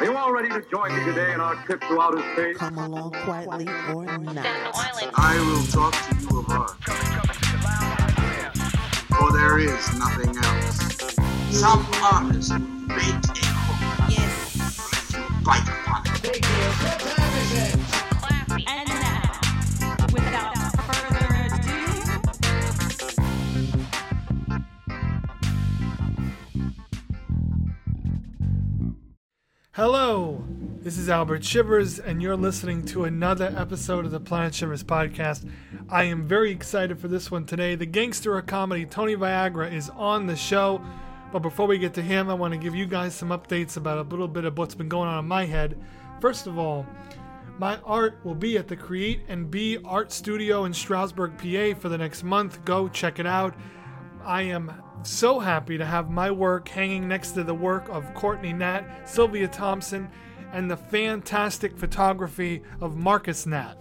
Are you all ready to join me today in our trip to outer space? Come along quietly or not. I will talk to you of art. For there is nothing else. Some artist made a hook. Yes. Bite upon it. And Hello, this is Albert Shivers, and you're listening to another episode of the Planet Shivers podcast. I am very excited for this one today. The gangster of comedy, Tony Viagra, is on the show. But before we get to him, I want to give you guys some updates about a little bit of what's been going on in my head. First of all, my art will be at the Create and Be Art Studio in Stroudsburg, PA for the next month. Go check it out. I am so happy to have my work hanging next to the work of Courtney Nat, Sylvia Thompson, and the fantastic photography of Marcus Nat.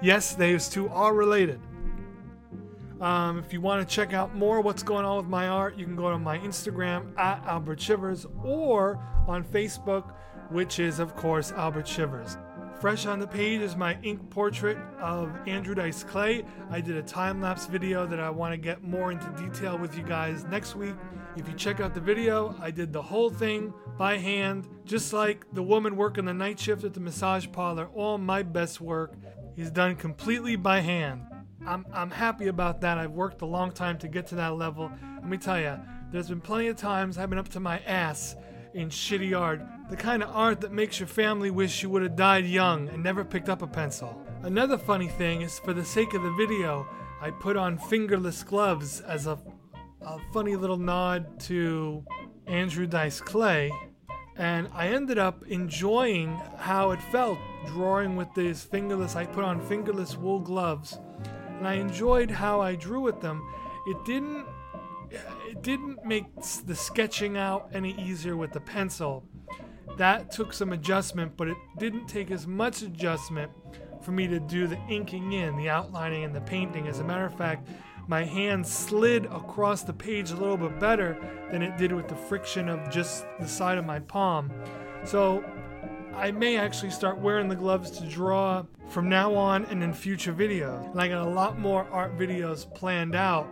Yes, those two are related. Um, if you want to check out more what's going on with my art, you can go to my Instagram at Albert Shivers or on Facebook, which is, of course, Albert Shivers. Fresh on the page is my ink portrait of Andrew Dice Clay. I did a time lapse video that I want to get more into detail with you guys next week. If you check out the video, I did the whole thing by hand, just like the woman working the night shift at the massage parlor. All my best work is done completely by hand. I'm, I'm happy about that. I've worked a long time to get to that level. Let me tell you, there's been plenty of times I've been up to my ass in shitty art. The kind of art that makes your family wish you would have died young and never picked up a pencil. Another funny thing is, for the sake of the video, I put on fingerless gloves as a, a funny little nod to Andrew Dice Clay. And I ended up enjoying how it felt drawing with these fingerless. I put on fingerless wool gloves and I enjoyed how I drew with them. It didn't it didn't make the sketching out any easier with the pencil. That took some adjustment, but it didn't take as much adjustment for me to do the inking in, the outlining, and the painting. As a matter of fact, my hand slid across the page a little bit better than it did with the friction of just the side of my palm. So I may actually start wearing the gloves to draw from now on and in future videos. And I got a lot more art videos planned out.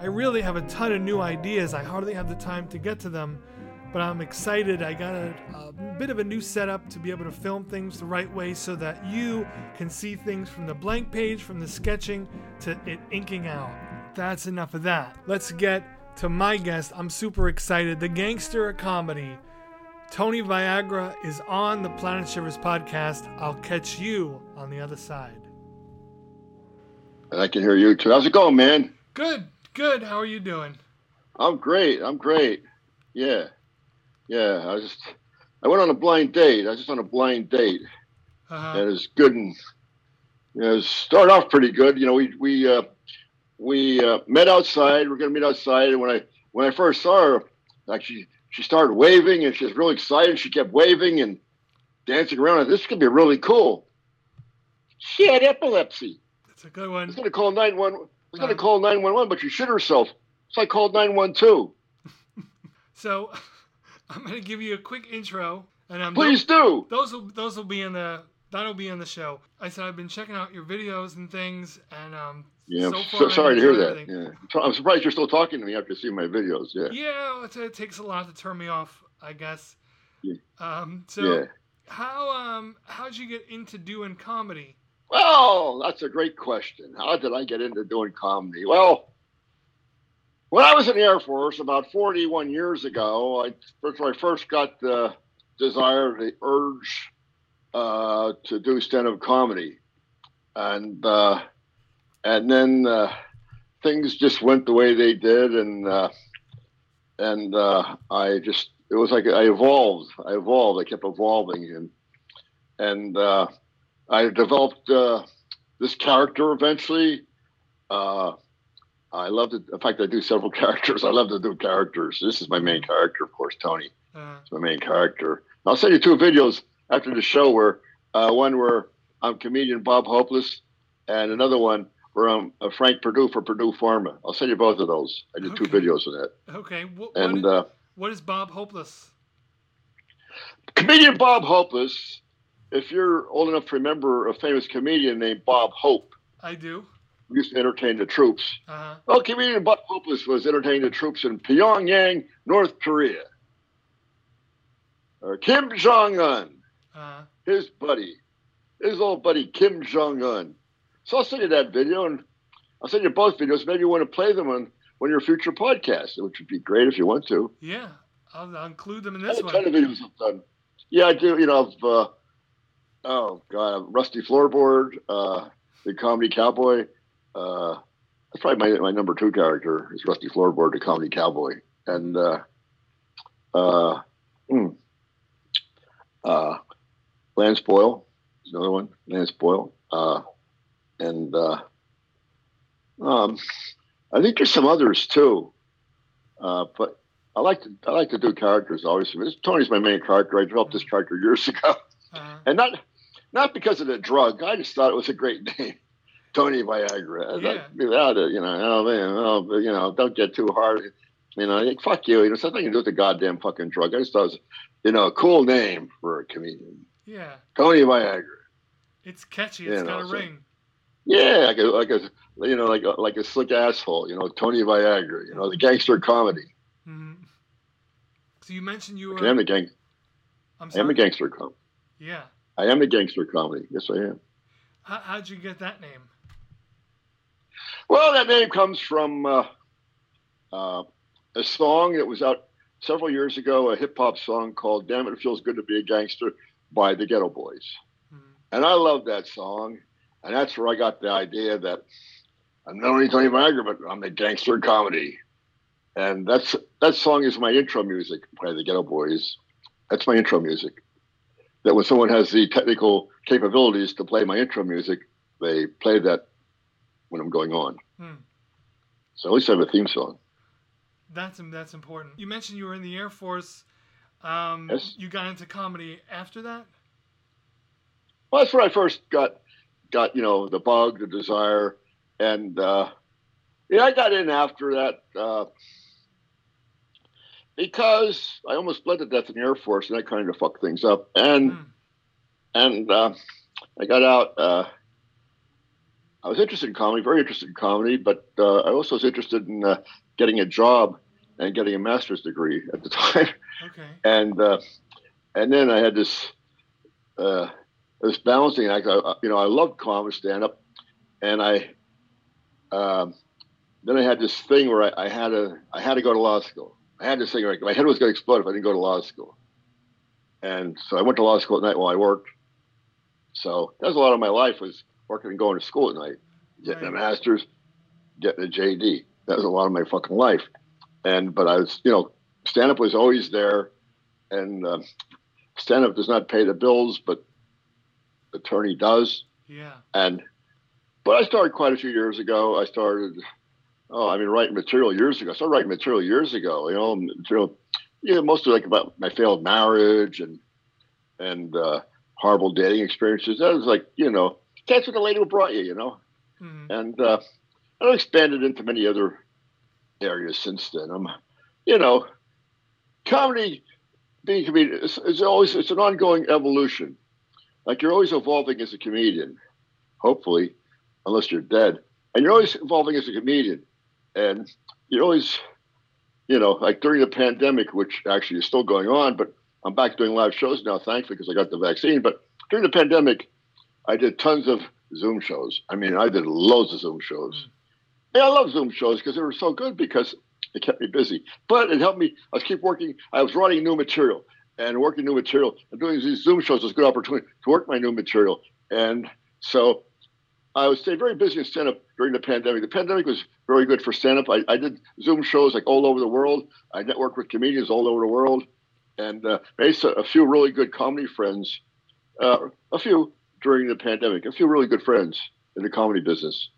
I really have a ton of new ideas. I hardly have the time to get to them, but I'm excited. I got a, a bit of a new setup to be able to film things the right way so that you can see things from the blank page, from the sketching to it inking out. That's enough of that. Let's get to my guest. I'm super excited. The gangster of comedy. Tony Viagra is on the Planet Shivers podcast. I'll catch you on the other side. I can hear you too. How's it going, man? Good, good. How are you doing? I'm great. I'm great. Yeah, yeah. I just I went on a blind date. I was just on a blind date, Uh, and it was good and you know, it started off pretty good. You know, we we uh, we uh, met outside. We're gonna meet outside, and when I when I first saw her, like she she started waving, and she was really excited. She kept waving and dancing around. This could be really cool. She had epilepsy. that's a good one. I was gonna call nine one. I was gonna Uh. call nine one one, but she shit herself. So I called nine one two. So I'm gonna give you a quick intro, and I'm Please do. those will those will be in the that'll be in the show. I said I've been checking out your videos and things, and um. Yeah, I'm so so, sorry to hear that. Yeah. I'm surprised you're still talking to me after seeing my videos. Yeah. Yeah, it, it takes a lot to turn me off, I guess. Yeah. Um. So Yeah. how um how'd you get into doing comedy? Well, that's a great question. How did I get into doing comedy? Well, when I was in the Air Force about 41 years ago, I first, I first got the desire, the urge uh, to do stand-up comedy, and uh, and then uh, things just went the way they did, and uh, and uh, I just it was like I evolved. I evolved. I kept evolving, and and uh, I developed uh, this character eventually. Uh, I love to. In fact, I do several characters. I love to do characters. This is my main character, of course, Tony. Uh, It's my main character. I'll send you two videos after the show. Where uh, one where I'm comedian Bob Hopeless, and another one where I'm uh, Frank Purdue for Purdue Pharma. I'll send you both of those. I did two videos of that. okay. What, what, And is, uh, what is Bob Hopeless? comedian Bob Hopeless. If you're old enough to remember a famous comedian named Bob Hope, I do. used to entertain the troops. Uh-huh. Well, comedian Bob Hopeless was entertaining the troops in Pyongyang, North Korea. Uh, Kim Jong Un, Uh-huh. his buddy, his old buddy Kim Jong Un. So I'll send you that video, and I'll send you both videos. Maybe you want to play them on one of your future podcasts, which would be great if you want to. Yeah. I'll, I'll include them in this have a ton of one. videos I've done. Yeah, I do. You know, I've, uh, oh god, Rusty Floorboard, uh, the comedy cowboy. Uh, that's probably my my number two character is Rusty Floorboard, the comedy cowboy, and uh, uh, mm, uh, Lance Boyle is another one. Lance Boyle, uh, and uh, um, I think there's some others too, uh, but I like to I like to do characters always. Tony's my main character. I developed this character years ago, Uh-huh. and not not because of the drug. I just thought it was a great name, Tony Viagra. Yeah. Without it, you know, oh man, oh, you know, don't get too hard. You know, like, fuck you. You know, something to do with the goddamn fucking drug. I just thought it was, you know, a cool name for a comedian, Yeah. Tony Viagra. It's catchy. It's no, got a so- ring. Yeah, like a, like a you know, like a, like a slick asshole. You know, Tony Viagra. You know, the gangster comedy. hmm So you mentioned you were. I am were. the gang. I'm I am a gangster comedy. Yeah. I am a gangster comedy. Yes, I am. How, how'd you get that name? Well, that name comes from uh, uh, a song that was out several years ago, a hip hop song called "Damn It, It Feels Good to Be a Gangster" by the Geto Boys, Mhm. and I love that song, and that's where I got the idea that I'm not only Tony Viagra, but I'm a gangster comedy, and that's that song is my intro music by the Geto Boys. That's my intro music. That when someone has the technical capabilities to play my intro music, they play that when I'm going on. Hmm. So at least I have a theme song. That's that's important. You mentioned you were in the Air Force. Um, Yes. You got into comedy after that. Well, that's where I first got got you know the bug, the desire, and uh, yeah, I got in after that uh, because I almost bled to death in the Air Force, and that kind of fucked things up. And Hmm. and uh, I got out. Uh, I was interested in comedy, very interested in comedy, but uh, I also was interested in uh, getting a job and getting a master's degree at the time. Okay. and uh, and then I had this uh, this balancing act. I, I- you know, I loved comedy stand up, and I um, then I had this thing where I, I had to I had to go to law school. I had this thing where my head was going to explode if I didn't go to law school, and so I went to law school at night while I worked. So that was a lot of my life was working and going to school at night, getting a master's, getting a JD. That was a lot of my fucking life, and but I was you know stand up was always there, and uh, stand up does not pay the bills, but attorney does. Yeah. And but I started quite a few years ago. I started, oh, I mean, writing material years ago. I started writing material years ago. You know, material, you know, mostly like about my failed marriage and and uh, horrible dating experiences. That was like, you know, that's what the lady who brought you. You know, hmm and uh, I've expanded into many other areas since then. I'm, you know, comedy, being comedian, is, is always it's an ongoing evolution. Like you're always evolving as a comedian, hopefully, unless you're dead, and you're always evolving as a comedian, and you're always, you know, like during the pandemic, which actually is still going on, but I'm back doing live shows now, thankfully, because I got the vaccine. But during the pandemic, I did tons of Zoom shows. I mean, I did loads of Zoom shows. Mm. And I love Zoom shows because they were so good because it kept me busy. But it helped me. I was keep working. I was writing new material and working new material and doing these Zoom shows was a good opportunity to work my new material. And so I was staying very busy in stand up during the pandemic. The pandemic was very good for stand up. I, I did Zoom shows like all over the world. I networked with comedians all over the world and uh, made a, few really good comedy friends. Uh, a few during the pandemic, a few really good friends in the comedy business.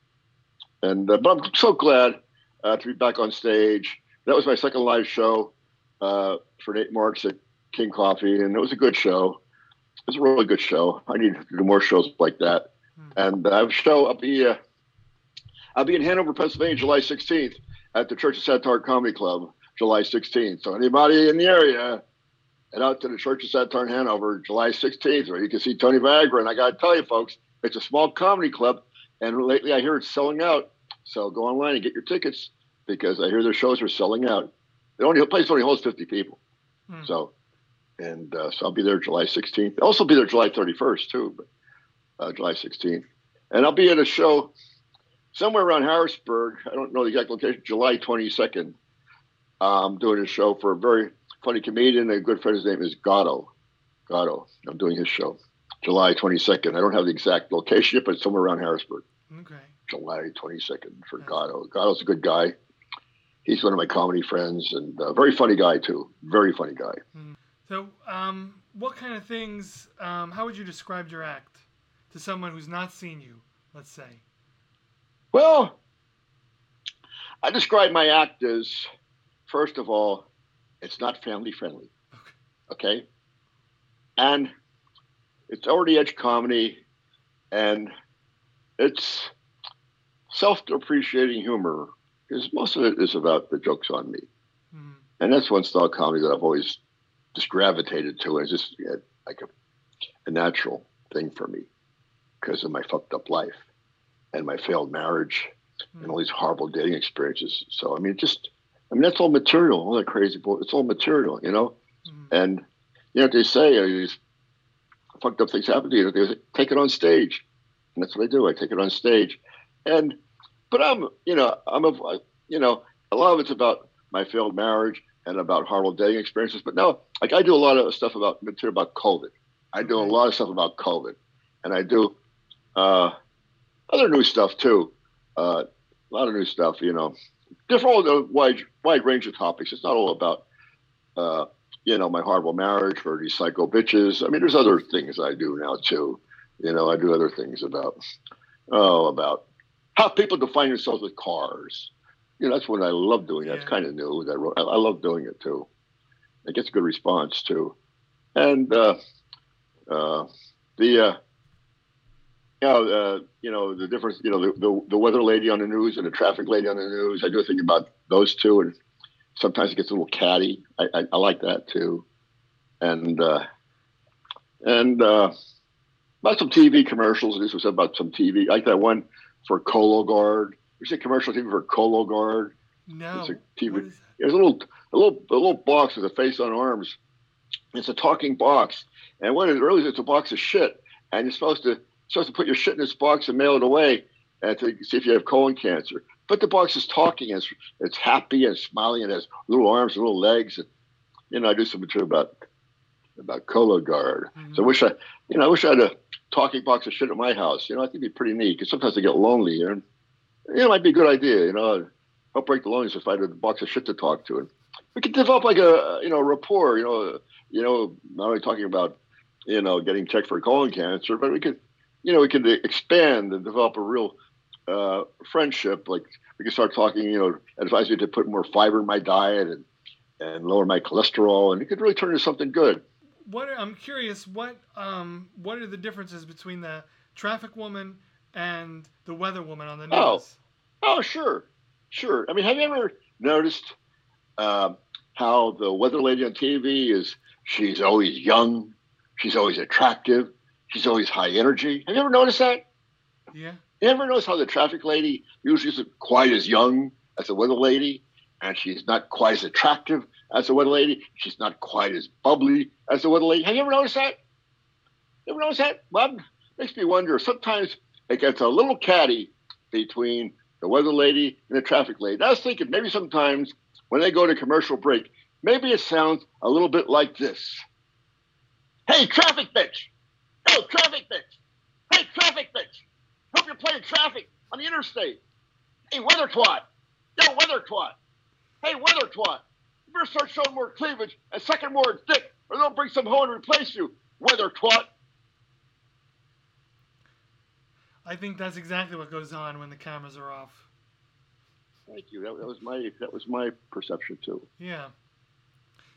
And uh, but I'm so glad uh, to be back on stage. That was my second live show uh, for Nate Marks at King Coffee, and it was a good show. It was a really good show. I need to do more shows like that. And I have a show. I'll be uh, I'll be in Hanover, Pennsylvania, July 16th at the Church of Satire Comedy Club, July 16th. So anybody in the area, and out to the Church of Satire in Hanover, July 16th, where you can see Tony Viagra. And I got to tell you, folks, it's a small comedy club, and lately I hear it's selling out. So go online and get your tickets because I hear their shows are selling out. The only place only holds 50 people. Hmm. So, and uh, so I'll be there July 16th. I'll also be there July 31st too, but uh, July 16th, and I'll be at a show somewhere around Harrisburg. I don't know the exact location. July 22nd. I'm doing a show for a very funny comedian. A good friend. His name is Gatto. Gatto. I'm doing his show July 22nd. I don't have the exact location yet, but it's somewhere around Harrisburg. Okay. July 22nd for Yeah. Gatto. Gatto's a good guy. He's one of my comedy friends and a very funny guy too. Very funny guy. So, um, what kind of things? Um, how would you describe your act to someone who's not seen you? Let's say. Well, I describe my act as, first of all, it's not family friendly. Okay. And it's already edge comedy and it's self depreciating humor because most of it is about the jokes on me. Mhm. And that's one style of comedy that I've always just gravitated to. It's just like a, a natural thing for me because of my fucked up life and my failed marriage and all these horrible dating experiences. So, I mean, just, I mean, that's all material, all that crazy bull. It's all material, you know? Mhm. And, you know what they say, uh, these fucked up things happen to you. They say, take it on stage. And that's what I do. I take it on stage. And, but I'm, you know, I'm a, you know, a lot of it's about my failed marriage and about horrible dating experiences. But no, like I do a lot of stuff about material about COVID. I do a lot of stuff about COVID, and I do uh, other new stuff too. Uh, a lot of new stuff, you know, different, a wide, wide range of topics. It's not all about, uh, you know, my horrible marriage or these psycho bitches. I mean, there's other things I do now too. You know, I do other things about, oh, about how people define themselves with cars. You know, that's what I love doing. That's Yeah. kind of new. That I. I, love doing it too. It gets a good response too, and uh, uh, the. You know, uh, you know the difference. You know, the, the the weather lady on the news and the traffic lady on the news. I do think about those two, and sometimes it gets a little catty. I, I, I like that too, and uh, and uh, about some TV commercials. This was about some TV. I like that one for Cologuard. You see commercial TV for Cologuard. No. It's a TV. There's a little a little a little box with a face on arms. It's a talking box, and what it really is, it's a box of shit, and you're supposed to supposed to put your shit in this box and mail it away, and to see if you have colon cancer. But the box is talking, and it's, it's happy and smiling, and has little arms and little legs, and you know I do some material about about Cologuard. So I mm-hmm. wish I, you know, I wish I had a talking box of shit at my house. You know, I think it'd be pretty neat because sometimes I get lonely, here, and you know, it might be a good idea. You know, help break the loneliness if I had a box of shit to talk to, and we could develop like a you know rapport. You know, you know, not only talking about you know getting checked for colon cancer, but we could, you know, we could expand and develop a real uh, friendship. Like we could start talking. You know, advise me to put more fiber in my diet and and lower my cholesterol, and it could really turn into something good. What I'm curious. What um what are the differences between the traffic woman and the weather woman on the news? Oh. Oh, sure, sure. I mean, have you ever noticed um, how the weather lady on TV is? She's always young. She's always attractive. She's always high energy. Have you ever noticed that? Yeah. You ever notice how the traffic lady usually isn't quite as young as the weather lady, and she's not quite as attractive as the weather lady. She's not quite as bubbly as the weather lady. Have you ever noticed that? You ever notice that? Bob makes me wonder. Sometimes it gets a little catty between the weather lady and the traffic lady. I was thinking maybe sometimes when they go to commercial break, maybe it sounds a little bit like this. Hey, traffic bitch! Hey, traffic bitch! Hey, traffic bitch! Hope you're playing traffic on the interstate. Hey, weather twat! Yo, weather twat! Hey, weather twat! You better start showing more cleavage and sucking more dick, or they'll bring some hoe and replace you. Weather twat! I think that's exactly what goes on when the cameras are off. Thank you. That, that was my that was my perception too. Yeah.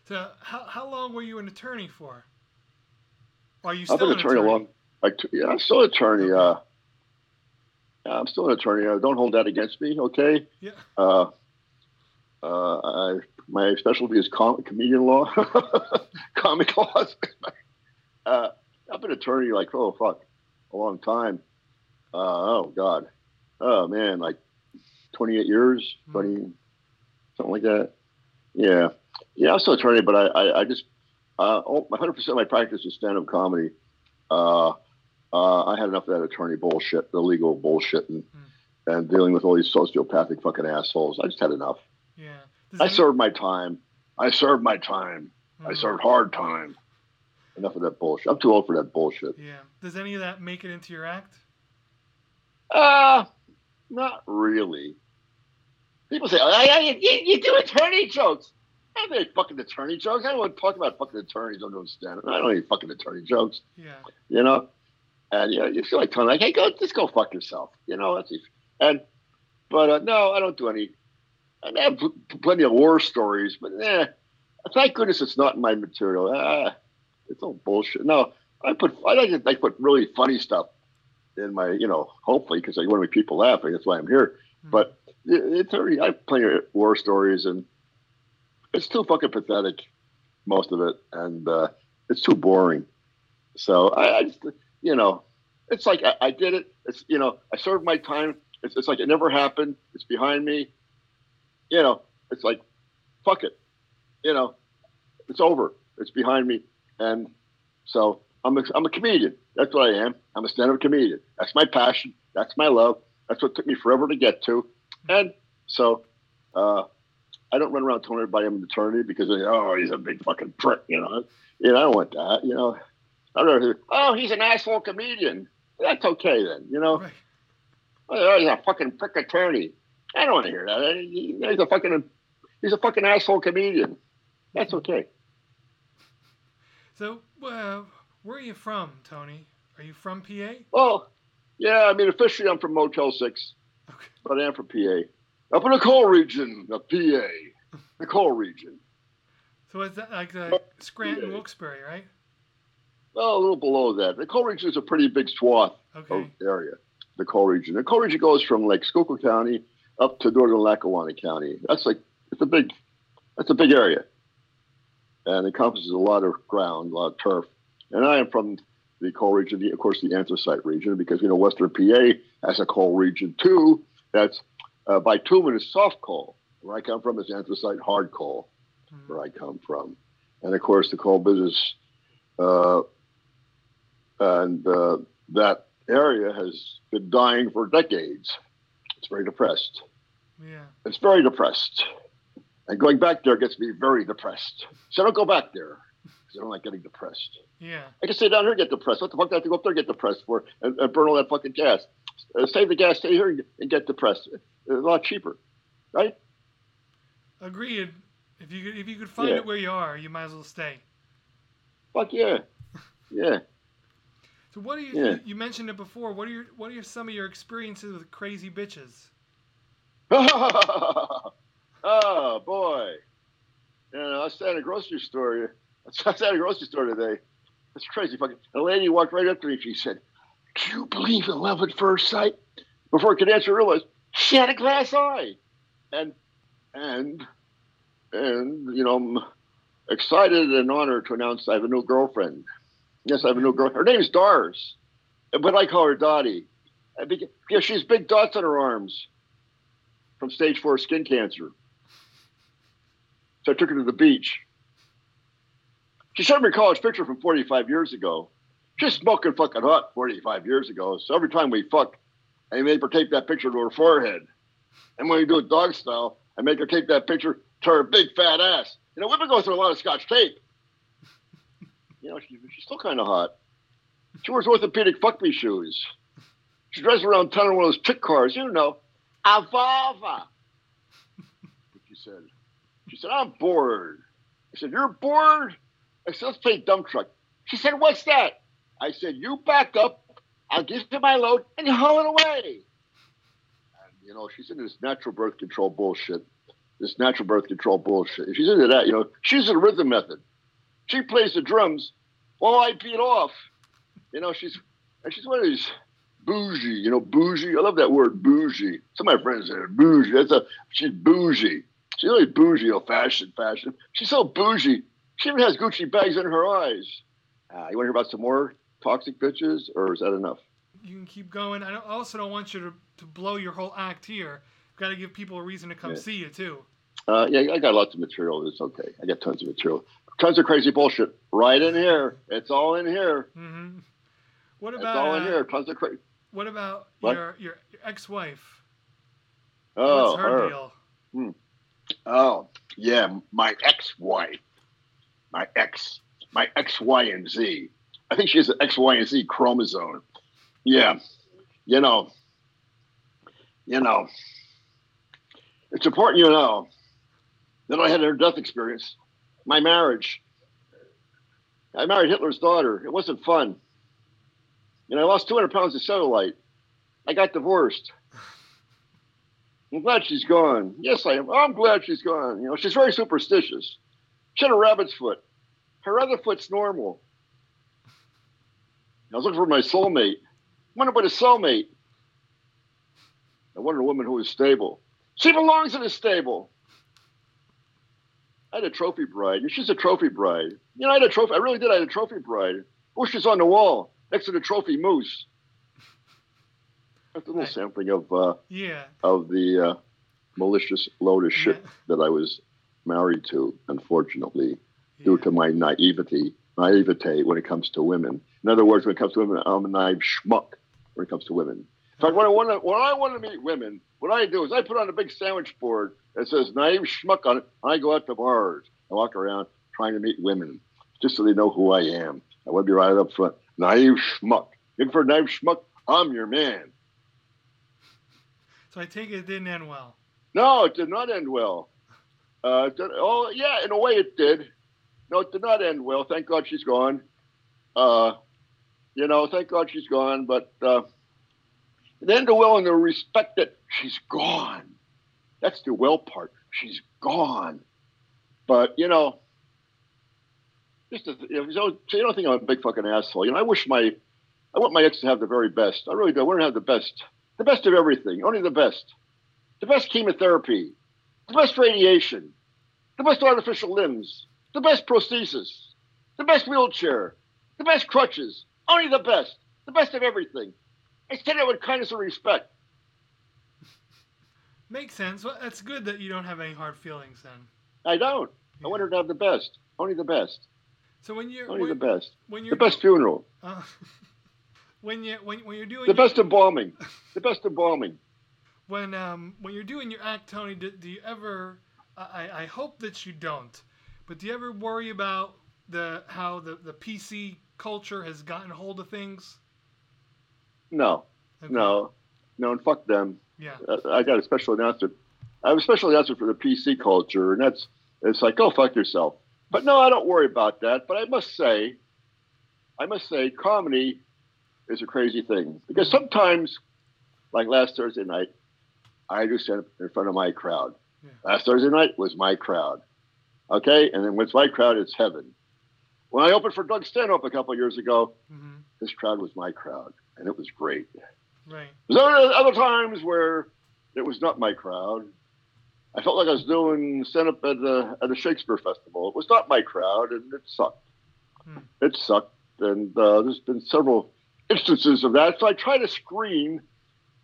So how, how long were you an attorney for? Are you I've still been an attorney a long. Like, yeah, I'm still an attorney. Uh, yeah, I'm still an attorney. Uh, don't hold that against me, okay? Yeah. Uh, uh, I my specialty is com- comedian law, comic laws. uh, I've been an attorney like oh fuck, a long time. Uh, oh god, oh man, like 28 years, 20, something like that. Yeah, yeah, I'm still attorney, but I I, I just uh, 100 percent of my practice is stand up comedy. Uh, uh, I had enough of that attorney bullshit, the legal bullshit, and and dealing with all these sociopathic fucking assholes. I just had enough. Yeah. Does I served my time. I served my time. I Mhm. served hard time. Enough of that bullshit. I'm too old for that bullshit. Yeah. Does any of that make it into your act? Uh, not really. People say, oh, you, you do attorney jokes. I don't do fucking attorney jokes. I don't want to talk about fucking attorneys. I'm doing stand I don't do any fucking attorney jokes, Yeah. you know? And, you know, you feel like telling, like, hey, go, just go fuck yourself. You know, that's, easy. and, but uh, no, I don't do any. I I have pl- plenty of war stories, but eh, thank goodness it's not in my material. Ah, it's all bullshit. No, I put, I like to I put really funny stuff in my, you know, hopefully because I want to make people laughing. That's why I'm here. Mhm. But it, it's already, I have plenty of war stories and it's too fucking pathetic, most of it. And uh, it's too boring. So I, I just, you know, it's like I, I did it. It's, you know, I served my time. It's, it's like it never happened. It's behind me. You know, it's like, fuck it. You know, it's over. It's behind me. And so I'm a, I'm a comedian. That's what I am. I'm a stand-up comedian. That's my passion. That's my love. That's what took me forever to get to. And so uh, I don't run around telling everybody I'm an attorney because they, oh, he's a big fucking prick. You know, you know, I don't want that. You know, I'd rather hear, oh, he's an asshole comedian. That's okay then. You know, Right. oh, he's a fucking prick attorney. I don't want to hear that. He- He's a fucking he's a fucking asshole comedian. That's okay. So, uh, where are you from, Tony? Are you from PA? Well, yeah, I mean, officially I'm from Motel 6, Okay. but I am from PA. Up in the coal region of PA. The coal region. So is that like the Scranton, Wilkes-Barre, right? Well, a little below that. The coal region is a pretty big swath of area, the coal region. The coal region goes from like Schuylkill County up to northern Lackawanna County. That's like, it's a big, that's a big area. And encompasses a lot of ground, a lot of turf. And I am from the coal region, the, of course, the anthracite region, because, you know, Western PA has a coal region too. That's uh, bitumen is soft coal. Where I come from is anthracite hard coal, Mhm. where I come from. And of course, the coal business, uh, and uh, that area has been dying for decades. It's very depressed. Yeah. It's very depressed. And going back there gets me very depressed. So I don't go back there because I don't like getting depressed. Yeah. I can stay down here and get depressed. What the fuck do I have to go up there and get depressed for and, and burn all that fucking gas? Uh, save the gas, stay here and, and get depressed. A lot cheaper, right? Agreed. If you could, if you could find Yeah. it where you are, you might as well stay. Fuck yeah. Yeah. So what are you? Yeah. You mentioned it before. What are your What are your, some of your experiences with crazy bitches? oh boy. You know, I was at a grocery store. I was at a grocery store today. It's crazy. Fucking a lady walked right up to me. She said, "Do you believe in love at first sight?" Before I could answer, I realized she had a glass eye, and and and you know, I'm excited and honored to announce I have a new girlfriend. Yes, I have a new girl. Her name's Dars, but I call her Dottie. Beca- Because she's big dots on her arms from stage four skin cancer. So I took her to the beach. She showed me a college picture from 45 years ago. She's smoking fucking hot 45 years ago. So every time we I make her tape that picture to her forehead. And when we do it dog style, I make her tape that picture to her big fat ass. You know, women go through a lot of scotch tape. You know, she, she's still kind of hot. She wears orthopedic fuck me shoes. She drives around town in one of those chick cars, you know. A Volvo. She said, she said, I'm bored. I said, You're bored? I said, Let's play dump truck. She said, What's that? I said, You back up, I'll give you my load, and you haul it away. And, you know, she's into this natural birth control bullshit. This natural birth control bullshit. If She's into that, you know. She's a rhythm method. She plays the drums while I beat off. You know, she's and she's one of these bougie, you know, bougie. I love that word bougie. Some of my friends say bougie. That's a she's bougie. She's really bougie, old fashioned fashion. She's so bougie. She even has Gucci bags in her eyes. Uh, you want to hear about some more toxic bitches, or is that enough? You can keep going. I don't- also don't want you to, to blow your whole act here. Got to give people a reason to come Yeah. see you too. Uh, yeah, I got lots of material. It's okay. I got tons of material. Tons of crazy bullshit right in here. It's all in here. hmm What It's about all in uh, here. Tons of crazy. what about What? your your ex-wife? Oh, What's her, her. deal? Oh, yeah, my ex-wife, my ex, my X, Y, and Z. I think she has an X, Y, and Z chromosome. Yeah, you know, you know, it's important you know that I had a death experience. My marriage. I married Hitler's daughter. It wasn't fun. And I lost 200 pounds of cellulite. I got divorced. I'm glad she's gone. Yes, I am. I'm glad she's gone. You know, she's very superstitious. She had a rabbit's foot. Her other foot's normal. I was looking for my soulmate. I wonder what a soulmate. I wanted a woman who was stable. She belongs in a stable. I had a trophy bride. and She's a trophy bride. You know, I had a trophy. I really did. I had a trophy bride. Oh, she's on the wall next to the trophy moose. That's a little Right. sampling of uh, Yeah. of the uh, malicious lotus of shit Yeah. that I was married to, unfortunately, due to my naivety, naivete when it comes to women. In other words, when it comes to women, I'm a naive schmuck when it comes to women. In fact, when I want to, when I want to meet women, what I do is I put on a big sandwich board that says naive schmuck on it. And I go out to bars. I walk around trying to meet women just so they know who I am. I want to be right up front. Naive schmuck. Looking for a naive schmuck? I'm your man. So I take it it didn't end well. No, it did not end well. Uh, did- oh, yeah, in a way it did. No, it did not end well. Thank God she's gone. Uh, you know, thank God she's gone. But uh, it ended well in the respect that she's gone. That's the well part. She's gone. But, you know, just to, you, know, you don't think I'm a big fucking asshole. You know, I wish my, I want my ex to have the very best. I really do. I want to have the best, the best of everything, only the best the best chemotherapy, the best radiation, the best artificial limbs, the best prosthesis, the best wheelchair, the best crutches, only the best, the best of everything. I say that with kindness and respect. Makes sense. Well, that's good that you don't have any hard feelings then. I don't. I want her to have the best, only the best, So when you're only when, the best, when you're the best funeral, uh, when you when, when you're doing the your- best embalming, the best embalming. when um when you're doing your act, Tony, do, do you ever? I I hope that you don't, but do you ever worry about the how the the PC culture has gotten hold of things? No, Okay. no, no, and fuck them. Yeah. I got a special announcement. I have a special announcement for the PC culture, and that's it's like go fuck yourself. But no, I don't worry about that. But I must say, I must say, comedy is a crazy thing because sometimes, like last Thursday night, I do stand up in front of my crowd. Yeah. Last Thursday night was my crowd. Okay, and then when it's my crowd, it's heaven. When I opened for Doug Stanhope a couple of years ago, hmm this crowd was my crowd, and it was great. Right. There's other, other times where it was not my crowd. I felt like I was doing stand up at a, at a Shakespeare festival. It was not my crowd, and it sucked. Hmm. It sucked, and uh, there's been several instances of that. So I try to screen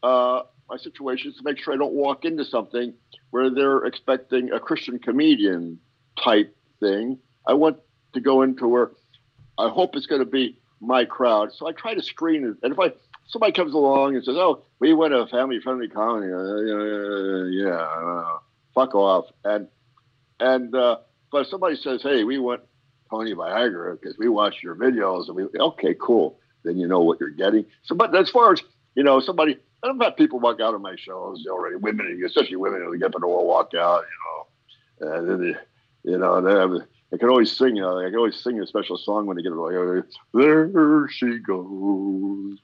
uh, my situations to make sure I don't walk into something where they're expecting a Christian comedian type thing. I want to go into where I hope it's going to be my crowd. So I try to screen it. And if I somebody comes along and says, "Oh, we went to a family friendly comedy," uh, yeah, uh, fuck off. And and uh, but if somebody says, "Hey, we went Tony Viagra because we watched your videos," and we okay, cool. Then you know what you're getting. So, but as far as you know, somebody I've had people walk out of my shows already, women, especially women who get and all walk out, you know, and then they, you know, they have. I can always sing. Uh, I can always sing a special song when they get it. like, "There she goes,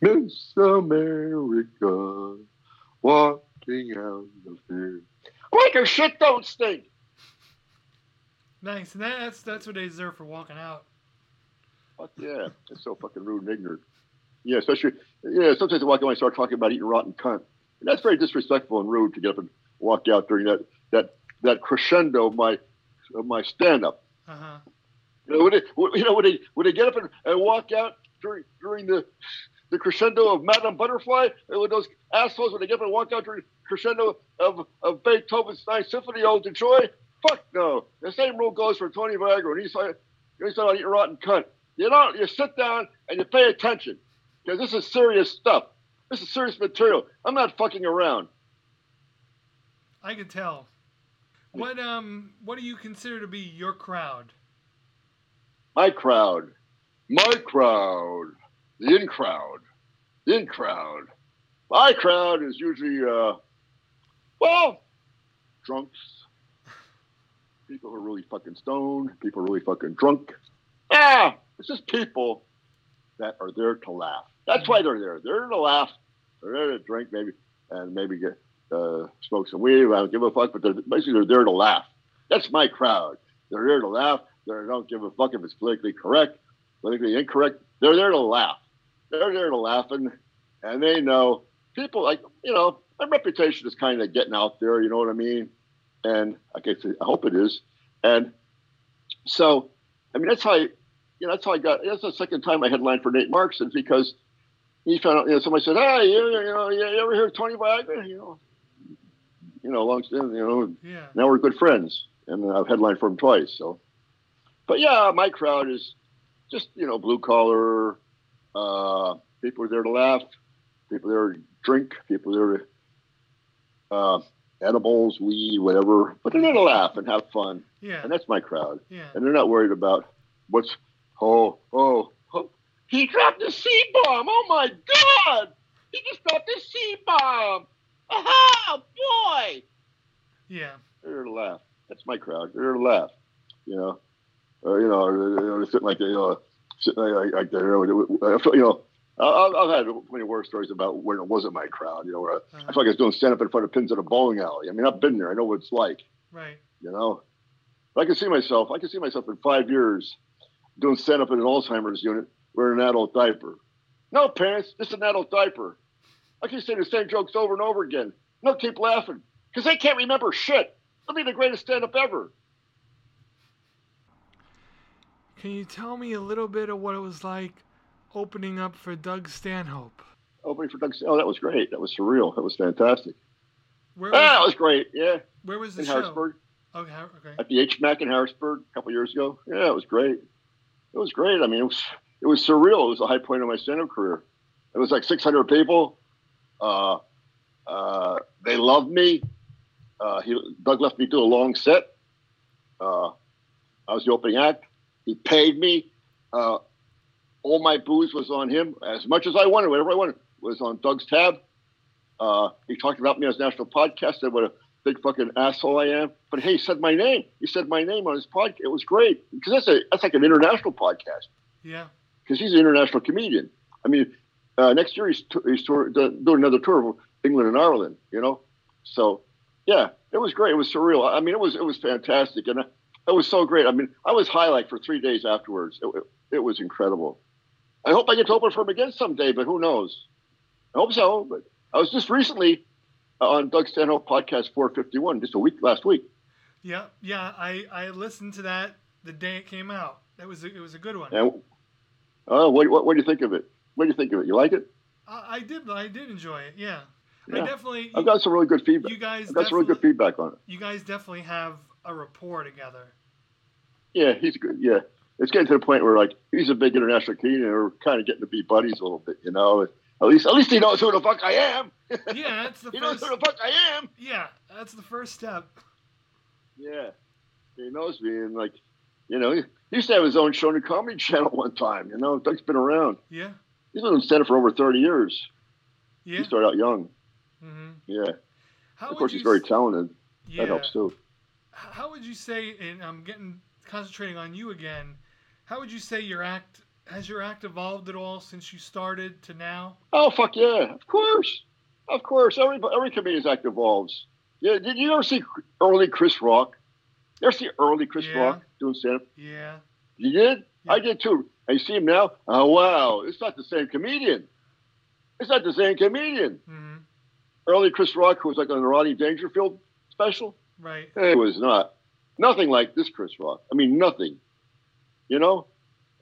Miss America, walking out of here." Like her shit don't stink. Nice. And that, that's that's what they deserve for walking out. Fuck yeah, it's so fucking rude and ignorant. Yeah, especially yeah. Sometimes I walk out and I start talking about eating rotten cunt. And that's very disrespectful and rude to get up and walk out during that that that crescendo of my of my stand up. Uh huh. You know, would they, you know, would they, would they get up and, and walk out during during the the crescendo of Madame Butterfly? And would those assholes would they get up and walk out during crescendo of, of Beethoven's Ninth Symphony, to Joy? Fuck no. The same rule goes for Tony Viagra when he's like, he's about eating rotten cunt. You don't. You sit down and you pay attention because this is serious stuff. This is serious material. I'm not fucking around. I can tell. What um what do you consider to be your crowd? My crowd, my crowd, the in crowd, the in crowd. My crowd is usually, uh, well, drunks, people who are really fucking stoned, people who are really fucking drunk. Ah, it's just people that are there to laugh. That's why they're there. They're there to laugh. They're there to drink, maybe, and maybe get uh, smoke some weed. I don't give a fuck, but they're, basically they're there to laugh. That's my crowd. They're there to laugh. They don't give a fuck if it's politically correct, politically incorrect. They're there to laugh. They're there to laugh, and, and they know people like you know my reputation is kind of getting out there. You know what I mean? And I guess I hope it is. And so, I mean, that's how I, you know, that's how I got. That's the second time I headlined for Nate Marks, is because he found out. You know, somebody said, "Hey, you, you know, you ever hear of Tony Viagra?" You know, you know, long standing, you know, Yeah. now we're good friends, and I've headlined for him twice. So, but yeah, my crowd is just you know blue collar. Uh, people are there to laugh. People there to drink. People there to uh, edibles, weed, whatever. But they're there to laugh and have fun, Yeah. and that's my crowd. Yeah. And they're not worried about what's oh oh. oh. He dropped a C bomb. Oh my God! He just dropped a C bomb. Oh boy! Yeah. They're there to. That's my crowd. They're there to. You know, or you know, or, you know, sitting like you know, sitting like, like there. I feel, you know, I- I've had many war stories about when it wasn't my crowd. You know, where I, I uh-huh. felt like I was doing stand up in front of pins at a bowling alley. I mean, I've been there. I know what it's like. Right. You know, but I can see myself. I can see myself in five years doing stand up in an Alzheimer's unit wearing an adult diaper. No, parents, this is an adult diaper. I can say the same jokes over and over again. No, keep laughing because they can't remember shit. I'll be the greatest stand up ever. Can you tell me a little bit of what it was like opening up for Doug Stanhope? Opening for Doug. Oh, that was great. That was surreal. That was fantastic. Where Ah, that was, was great. Yeah, where was the in show? Harrisburg Okay. Okay. at the HMAC in Harrisburg a couple years ago. Yeah, it was great. It was great. I mean, it was it was surreal. It was the high point of my stand-up career. It was like 600 people. Uh, uh, they loved me. Uh, he, Doug left me do a long set. Uh, I was the opening act. He paid me. Uh, all my booze was on him. As much as I wanted, whatever I wanted was on Doug's tab. Uh, he talked about me on his national podcast. Said what a big fucking asshole I am. But hey, he said my name. He said my name on his podcast. It was great because that's a that's like an international podcast Yeah. because he's an international comedian. I mean, uh, next year he's, t- he's tour- doing another tour of England and Ireland. You know, so yeah, it was great. It was surreal. I mean, it was it was fantastic, and uh, it was so great. I mean, I was high like for three days afterwards. It, it, it was incredible. I hope I get to open for him again someday, but who knows? I hope so. But I was just recently on Doug Stanhope podcast 451, just a week last week. Yeah. Yeah. I I listened to that the day it came out. That was a, it was a good one. And uh, what, what what do you think of it? What do you think of it? You like it? I, I did I did enjoy it. Yeah. I definitely. I've got some really good feedback. you guys I've got some really good feedback on it. You guys definitely have a rapport together. Yeah, he's good. Yeah, it's getting to the point where like he's a big international comedian, and we're kind of getting to be buddies a little bit. You know, at least at least he knows who the fuck I am. Yeah, that's the He knows who the fuck I am. Yeah, that's the first step. Yeah, he knows me, and like, you know, he used to have his own show on the Comedy Channel one time. You know, Doug's been around. Yeah. He's been in stand for over thirty years. Yeah. He started out young. hmm Yeah, How of course he's very talented. Yeah. That helps too. How would you say? And I'm getting concentrating on you again. How would you say your act has your act evolved at all since you started to now? Oh fuck yeah! Of course, of course. Every every comedian's act evolves. Yeah. Did you ever see early Chris Rock? You ever see early Chris Yeah. Rock doing stand up? Yeah. You did? Yeah. I did too. And you see him now? Oh wow! It's not the same comedian. It's not the same comedian. hmm Early Chris Rock, who was like on the Rodney Dangerfield special. Right. It was not. Nothing like this Chris Rock. I mean, nothing. You know?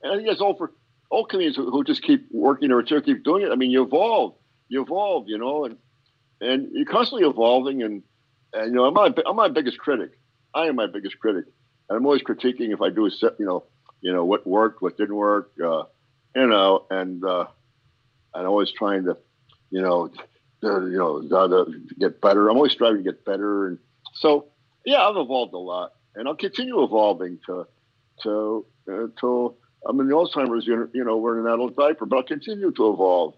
And I think that's all for all comedians who, who just keep working or to keep doing it. I mean, you evolve. You evolve, you know, and and you're constantly evolving and and you know, I'm my I'm my biggest critic. I am my biggest critic. And I'm always critiquing if I do a set, you know, you know, what worked, what didn't work, uh, you know, and uh and always trying to, you know, to, you know, to, get better. I'm always striving to get better and so yeah, I've evolved a lot, and I'll continue evolving to to uh, till I'm in the Alzheimer's unit, you know, wearing an adult diaper, but I'll continue to evolve,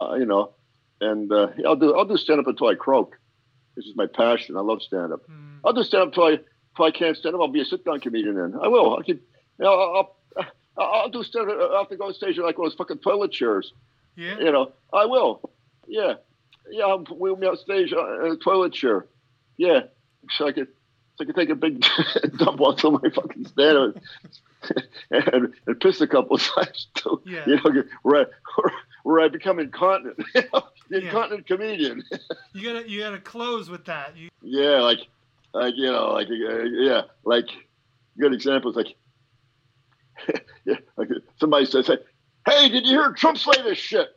uh, you know, and uh, I'll do I'll do stand up until I croak. This is my passion. I love stand up. Mm. I'll do stand up until I until I can't stand up. I'll be a sit down comedian. Then I will. I can. You know, I'll, I'll, do stand up. I'll go on stage like those fucking toilet chairs. Yeah. You know, I will. Yeah, yeah. I'll wheel me on stage uh, in a toilet chair. Yeah, so I could, so I could take a big dump onto my fucking stand and, and, and piss a couple of times too. Yeah. You know, where I, where I become incontinent. You know, the Yeah. incontinent comedian. You gotta you gotta close with that. You yeah, like, like you know, like uh, yeah, like good examples like. yeah, somebody says, "Hey, did you hear Trump say this shit?"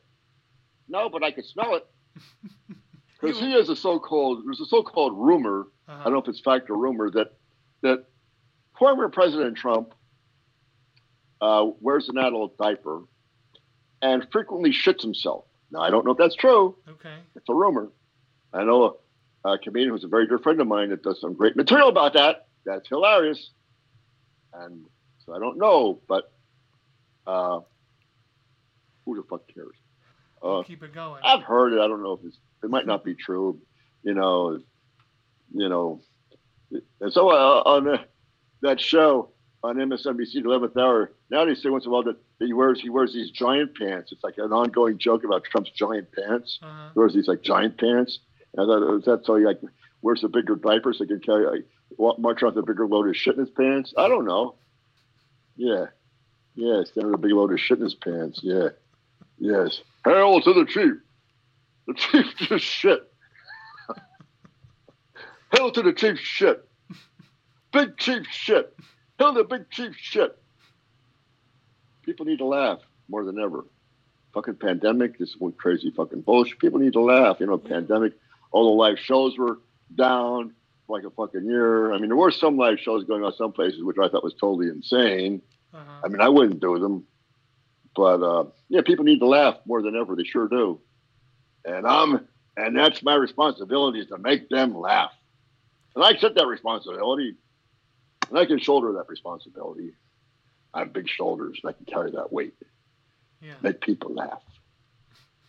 No, but I could smell it. Because he has a so-called there's a so-called rumor. I uh don't know if it's fact or rumor that that former President Trump uh, wears an adult diaper and frequently shits himself. Now I don't know if that's true. Okay. It's a rumor. I know a, a comedian who's a very dear friend of mine that does some great material about that. That's hilarious. And so I don't know, but uh, who the fuck cares? Uh, Keep it going. I've heard it. I don't know if it's, it might not be true. You know, you know. And so uh, on uh, that show on MSNBC, the 11th hour, now they say once in a while that he wears he wears these giant pants. It's like an ongoing joke about Trump's giant pants. Uh-huh. He wears these like giant pants. And I thought, is that so he like wears a bigger diaper so he can carry like march with a bigger load of shit in his pants? I don't know. Yeah. Yeah, with a big load of shit in his pants. Yeah. Yes. Hail to the chief. The chief just shit. Hail to the chief shit. Big chief shit. Hail to the big chief shit. People need to laugh more than ever. Fucking pandemic, this one crazy fucking bullshit. People need to laugh. You know, pandemic, all the live shows were down like a fucking year. I mean, there were some live shows going on some places, which I thought was totally insane. Uh-huh. I mean, I wouldn't do them, but uh, yeah, people need to laugh more than ever. They sure do, and I'm, and that's my responsibility is to make them laugh, and I accept that responsibility, and I can shoulder that responsibility. I have big shoulders, and I can carry that weight. Yeah. Make people laugh,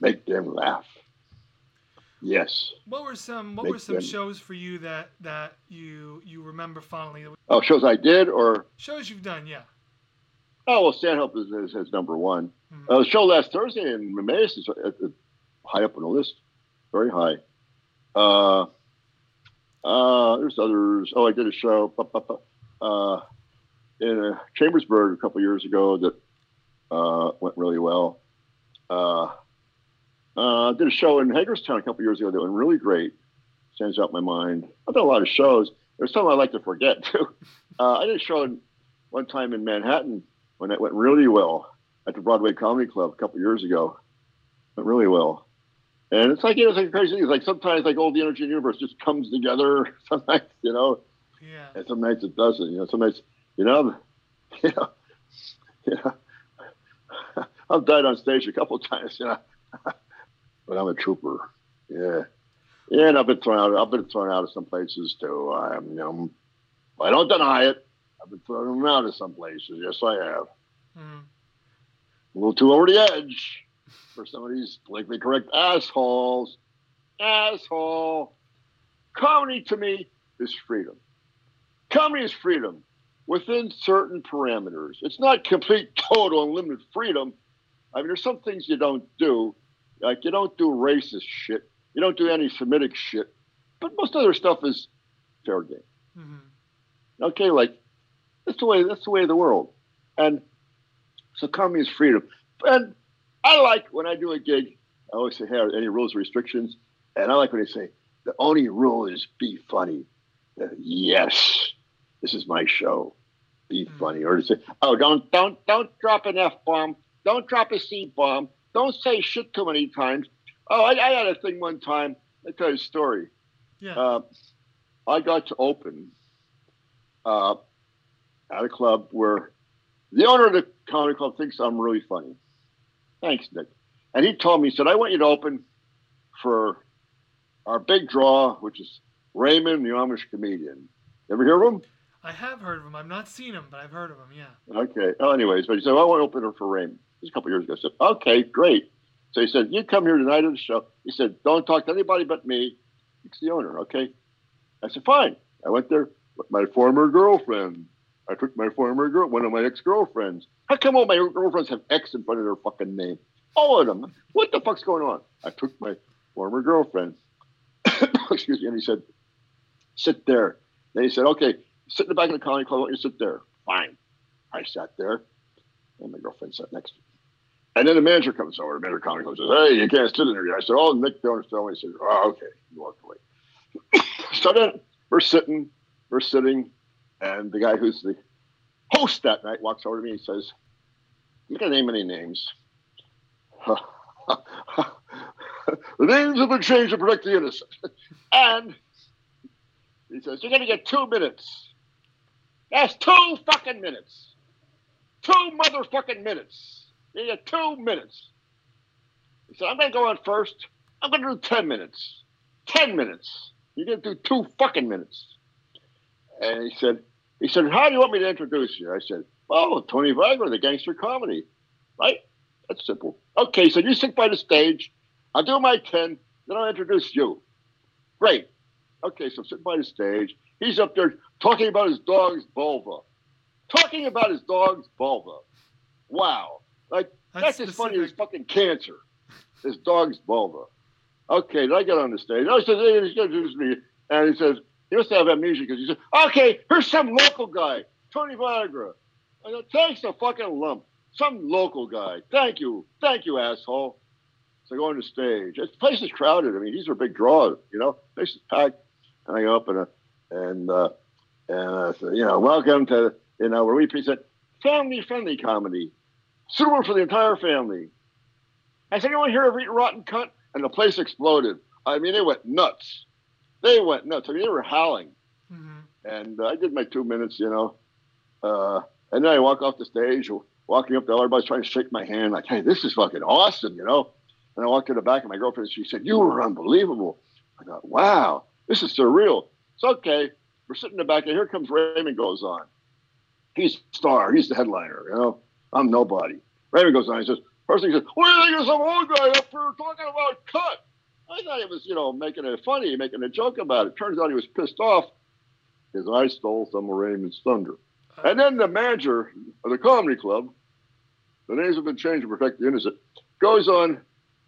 make them laugh. Yes. What were some what were some shows for you that that you you remember fondly? Oh, shows I did, or Shows you've done, yeah. oh well, Stanhope is, is, is number one. Mhm. Uh, the show last Thursday in Emmaus is at, at, high up on the list, very high. Uh, uh, there's others. Oh, I did a show uh, in uh, Chambersburg a couple years ago that uh, went really well. Uh, did a show in Hagerstown a couple years ago that went really great. Stands out in my mind. I've done a lot of shows. There's some I like to forget too. Uh, I did a show in, one time in Manhattan when it went really well at the Broadway Comedy Club a couple years ago. Went really well. And it's like, you know, it's like crazy. It's like sometimes like all the energy in the universe just comes together. Sometimes, you know, Yeah. and some nights it doesn't. You know, some nights, you know, you know, you know. I've died on stage a couple times, you know, but I'm a trooper. Yeah, yeah, and I've been thrown out. I've been thrown out of some places too. I'm, you know, I don't deny it. I've been thrown out of some places. Yes, I have. Mhm. A little too over the edge for some of these politically correct assholes. Asshole. Comedy to me is freedom. Comedy is freedom within certain parameters. It's not complete, total, unlimited freedom. I mean, there's some things you don't do. Like you don't do racist shit. You don't do anti-Semitic shit. But most other stuff is fair game. Mhm. Okay, like that's the way that's the way of the world. And so comedy is freedom. And I like when I do a gig, I always say, Hey, are there any rules or restrictions? And I like when they say the only rule is be funny. uh, yes, this is my show. Be funny, or to say, oh, don't don't don't drop an f bomb, don't drop a c bomb, don't say shit too many times. Oh, I, I had a thing one time. I tell you a story. Yeah. Uh, I got to open uh, at a club where the owner of the comedy club thinks I'm really funny. Thanks, Nick. And he told me, he said, I want you to open for our big draw, which is Raymond, the Amish comedian. Ever hear of him? I have heard of him. I've not seen him, but I've heard of him. Yeah. Okay. Well, anyways, but he said, well, I want to open her for Raymond. Was a couple years ago. I said, okay, great. So he said, you come here tonight at the show. He said, don't talk to anybody but me. It's the owner, okay? I said, fine. I went there with my former girlfriend. I took my former girl, one of my ex-girlfriends. How come all my girlfriends have X in front of their fucking name? All of them. What the fuck's going on? I took my former girlfriend. Excuse me. And he said, sit there. Then he said, okay, sit in the back of the comedy club. You sit there. Fine. I sat there, and my girlfriend sat next to me. And then the manager comes over. The manager comedy club says, hey, you can't sit in there. I said, oh, Nick Jonas told me. He said, oh, okay. He walked away. so then we're sitting, we're sitting, and the guy who's the host that night walks over to me and says, I'm not going to name any names. the names have been changed to protect the innocent. and he says, You're going to get two minutes. That's two fucking minutes. Two motherfucking minutes. You get two minutes. He said, I'm going to go on first. I'm going to do 10 minutes. 10 minutes. You're going to do two fucking minutes. And he said, he said, How do you want me to introduce you? I said, Oh, Tony Viagra, the gangster comedy. Right? That's simple. Okay, so you sit by the stage. I'll do my 10, then I'll introduce you. Great. Okay, so I'm sitting by the stage. He's up there talking about his dog's vulva. Talking about his dog's vulva. Wow. Like, that's, That's as funny as fucking cancer. His dog's vulva. Okay, then I get on the stage. I said, hey, he's going to introduce me. And he says, he must have amnesia because he said, okay, here's some local guy, Tony Viagra. I go, thanks a fucking lump. Some local guy. Thank you. Thank you, asshole. So I go on the stage. The place is crowded. I mean, these are big draws, you know. Place is packed. And I go up and uh, and uh, and uh, so, you know, welcome to you know where we present family-friendly comedy, suitable for the entire family. Has anyone here ever eaten rotten cunt? And the place exploded. I mean, they went nuts. They went nuts. I mean, they were howling. hmm And uh, I did my two minutes, you know. Uh, and then I walk off the stage, walking up to everybody's trying to shake my hand, like, hey, this is fucking awesome, you know. And I walked to the back of my girlfriend, and she said, you were unbelievable. I thought, wow, this is surreal. It's okay. We're sitting in the back, and here comes Raymond goes on. He's the star. He's the headliner, you know. I'm nobody. Raymond goes on. He says, first thing he says, what do you think of some old guy up here talking about cut? I thought he was, you know, making it funny, making a joke about it. Turns out he was pissed off because I stole some of Raymond's thunder. And then the manager of the comedy club, the names have been changed to protect the innocent, goes on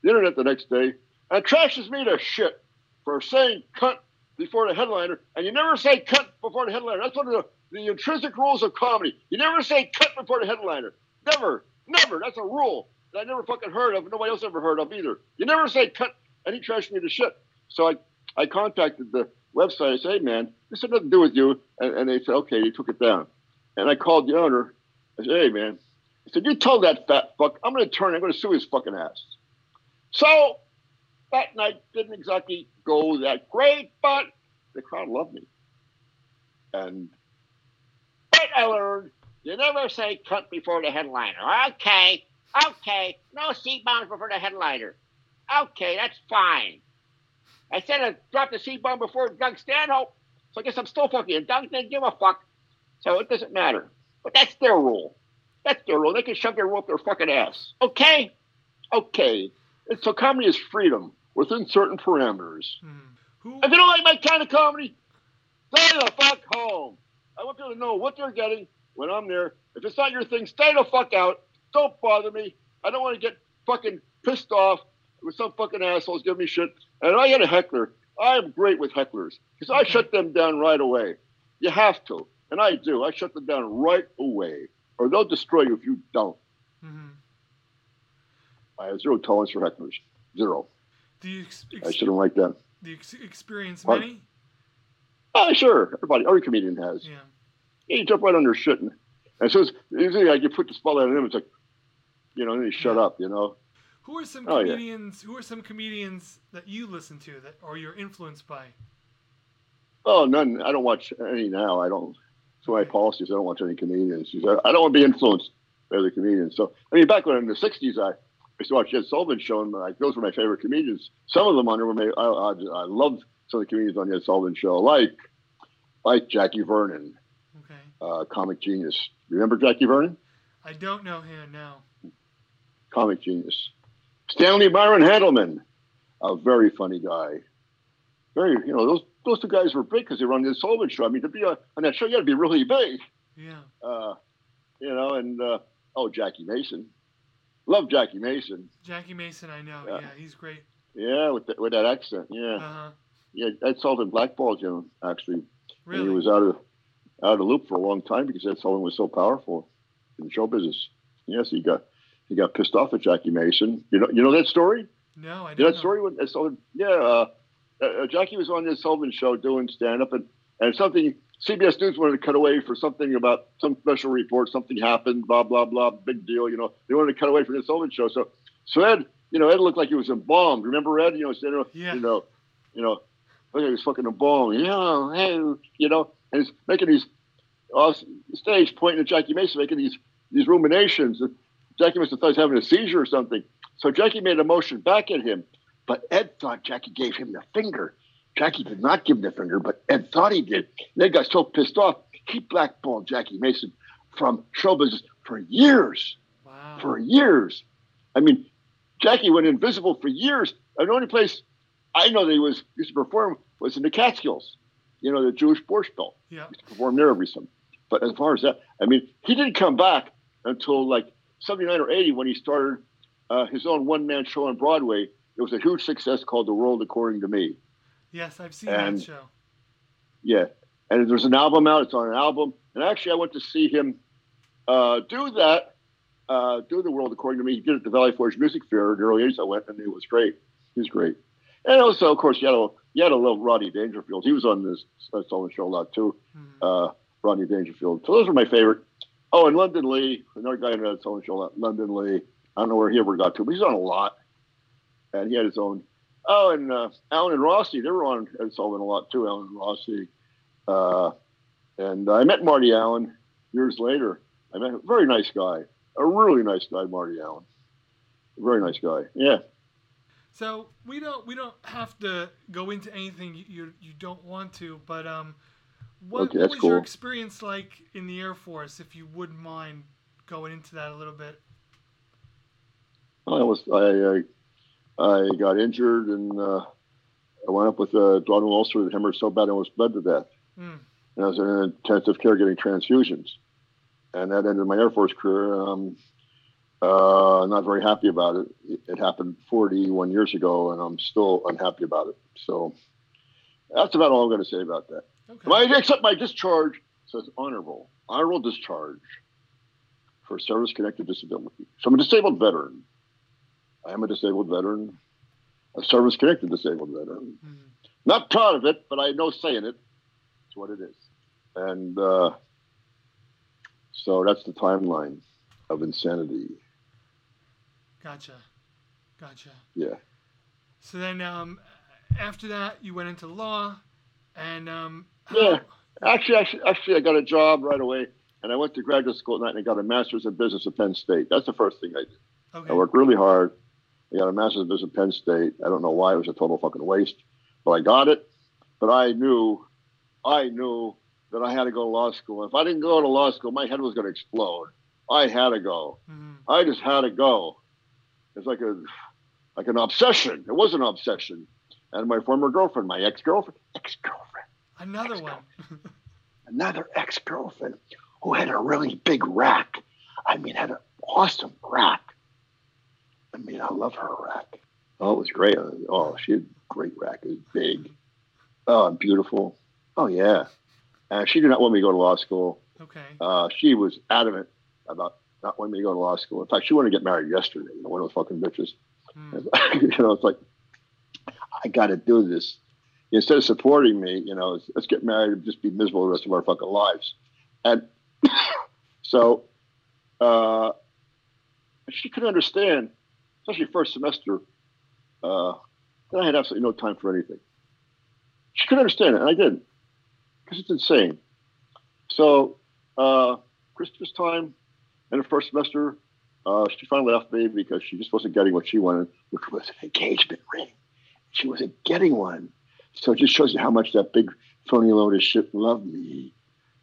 the internet the next day and trashes me to shit for saying cunt before the headliner. And you never say cunt before the headliner. That's one of the, the intrinsic rules of comedy. You never say cunt before the headliner. Never, never. That's a rule that I never fucking heard of. Nobody else ever heard of either. You never say cut And he trashed me to shit. So I, I contacted the website. I said, hey, man, this had nothing to do with you. And, and they said, okay, they took it down. And I called the owner. I said, hey, man. I said, you told that fat fuck, I'm going to turn, I'm going to sue his fucking ass. So that night didn't exactly go that great, but the crowd loved me. And but I learned you never say cunt before the headliner. Okay, okay, no C bombs before the headliner. Okay, that's fine. I said I dropped the C bomb before Doug Stanhope, so I guess I'm still fucking. And Doug didn't give a fuck, so it doesn't matter. But that's their rule. That's their rule. They can shove their rule up their fucking ass. Okay, okay. And so comedy is freedom within certain parameters. hmm Who? If you don't like my kind of comedy, stay the fuck home. I want people to know what they're getting when I'm there. If it's not your thing, stay the fuck out. Don't bother me. I don't want to get fucking pissed off with some fucking assholes giving me shit. And I get a heckler. I am great with hecklers because I shut them down right away. You have to. And I do. I shut them down right away. Or they'll destroy you if you don't. Mm-hmm. I have zero tolerance for hecklers. Zero. Do you ex- I shouldn't like that. do you ex- experience many? Oh, sure. Everybody, every comedian has. Yeah. Yeah, you jump right under shit. And, so it's usually like you put the spotlight on him. It's like, you know, and they shut Yeah. up. You know. Who are some Oh, comedians? Who are some comedians that you listen to that or you're influenced by? Oh, none. I don't watch any now. I don't. It's my policy. is I don't watch any comedians. I I don't want to be influenced by other comedians. So I mean, back when in the '60s, I used to watch Ed Sullivan show, and like those were my favorite comedians. Some of them on there were my. I, I, I loved some of the comedians on the Ed Sullivan show, like like Jackie Vernon, Okay. uh, comic genius. Remember Jackie Vernon? I don't know him now. Comic genius. Stanley Myron Handelman, a very funny guy. Very, you know, those those two guys were big because they were on the Sullivan show. I mean, to be on on that show, you got to be really big. Yeah. uh, you know, and uh, oh, Jackie Mason, love Jackie Mason. Jackie Mason, I know. Yeah. Yeah, he's great. Yeah, with the, with that accent. Yeah, Uh huh. yeah. Ed Sullivan blackballed him actually. Really? he was out of out of the loop for a long time because Ed Sullivan was so powerful in the show business. Yes, he got he got pissed off at Jackie Mason. You know, you know that story. no, I You know that know. story with Ed Sullivan? Yeah, uh, uh, Jackie was on the Sullivan show doing stand up, and, and something CBS News wanted to cut away for something about some special report, something happened, blah blah blah, big deal. You know, they wanted to cut away from the Sullivan show. So, so Ed, you know, Ed looked like he was embalmed. Remember Ed? You know, saying, Yeah. you know, you know, look at he's fucking embalmed. You know, hey, you know, and he's making these off stage, pointing at Jackie Mason, making these these ruminations. And Jackie have thought he was having a seizure or something. So Jackie made a motion back at him, but Ed thought Jackie gave him the finger. Jackie did not give him the finger, but Ed thought he did. And Ed got so pissed off, he blackballed Jackie Mason from show business for years. Wow. For years. I mean, Jackie went invisible for years. And the only place I know that he was used to perform was in the Catskills, you know, the Jewish Borscht Belt yeah. used to perform there every summer. But as far as that, I mean, he didn't come back until like 79 or 80 when he started uh, his own one man show on Broadway. It was a huge success called The World According to Me. Yes, I've seen And- that show. Yeah. And there's an album out, it's on an album. And actually, I went to see him uh, do that, uh, do The World According to Me. He did it at the Valley Forge Music Fair in the early 80s. I went and it was great. He was great. And also, of course, you had a, you had a little Rodney Dangerfield. He was on this Sullivan show a lot too. Mhm. uh, Rodney Dangerfield. So those are my favorite. Oh, and London Lee, another guy in that Sullivan show, London Lee. I don't know where he ever got to, but he's on a lot. And he had his own. Oh, and uh, Allen and Rossi, they were on Ed Sullivan a lot too, Allen and Rossi. Uh, and I met Marty Allen years later. I met a very nice guy, a really nice guy, Marty Allen. Very nice guy. Yeah. So we don't we don't have to go into anything you you, you don't want to, but um, what, Okay, what was your experience like in the Air Force? If you wouldn't mind going into that a little bit. I was I I, I got injured and uh, I went up with a duodenal ulcer that hemorrhaged so bad I almost bled to death. Mm. And I was in intensive care getting transfusions, and that ended my Air Force career. Um, uh, not very happy about it. it. Happened 41 years ago, and I'm still unhappy about it. So that's about all I'm going to say about that. Okay. My, except my discharge says honorable, honorable discharge for service-connected disability. So I'm a disabled veteran. I am a disabled veteran, a service-connected disabled veteran. Mhm. Not proud of it, but I know saying it. It's what it is. And uh, so that's the timeline of insanity. Gotcha. Gotcha. Yeah. So then, um, after that, you went into law, and um, Yeah. Actually, actually, actually, I got a job right away, and I went to graduate school at night and I got a master's in business at Penn State. That's the first thing I did. okay. I worked really hard. I got a master's in business at Penn State. I don't know why it was a total fucking waste, but I got it. But I knew, I knew that I had to go to law school. If I didn't go to law school, my head was going to explode. I had to go. Mhm. I just had to go. It's like a, like an obsession. It was an obsession. And my former girlfriend, my ex-girlfriend, ex-girlfriend, Another one. another ex-girlfriend who had a really big rack. I mean, had an awesome rack. I mean, I love her rack. Oh, it was great. Oh, she had a great rack. It was big. Oh, and beautiful. Oh, yeah. And she did not want me to go to law school. okay. Uh, she was adamant about not wanting me to go to law school. In fact, she wanted to get married yesterday. You know, one of those fucking bitches. Mm. you know, it's like, I got to do this. instead of supporting me, you know, let's, let's get married and just be miserable the rest of our fucking lives. And so uh, she couldn't understand, especially first semester, uh, that I had absolutely no time for anything. She couldn't understand it, and I didn't, because it's insane. So uh, Christmas time and the first semester, uh, she finally left me because she just wasn't getting what she wanted, which was an engagement ring. She wasn't getting one. So it just shows you how much that big phony load of shit loved me.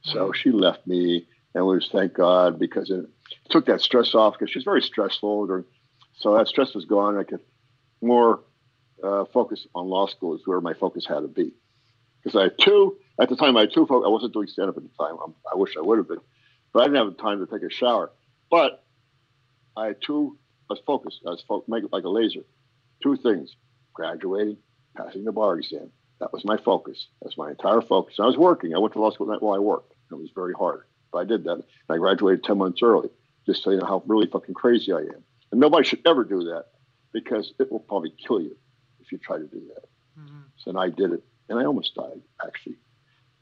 So she left me and was thank God because it took that stress off because she was very stressful. So that stress was gone. I could more uh, focus on law school is where my focus had to be. Because I had two, at the time I had two, fo- I wasn't doing stand up at the time. I'm, I wish I would have been, but I didn't have time to take a shower. But I had two, I was focused. I was fo- make it like a laser. Two things graduating, passing the bar exam. That was my focus. That's my entire focus. I was working. I went to law school while I worked. It was very hard. But I did that. And I graduated 10 months early, just so you know how really fucking crazy I am. And nobody should ever do that because it will probably kill you if you try to do that. Mhm. So then I did it. And I almost died, actually.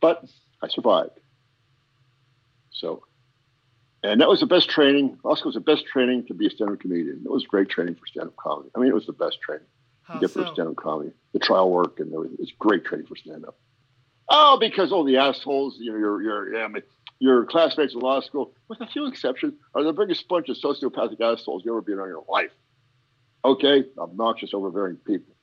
But I survived. So, and that was the best training. Law school was the best training to be a stand up comedian. It was great training for stand up comedy. I mean, it was the best training How you get for so? stand up comedy. The trial work and everything. It's great training for stand up. Oh, because all the assholes, you know, your your yeah, I mean, your classmates in law school, with a few exceptions, are the biggest bunch of sociopathic assholes you ever been in your life. Okay, obnoxious, overbearing people.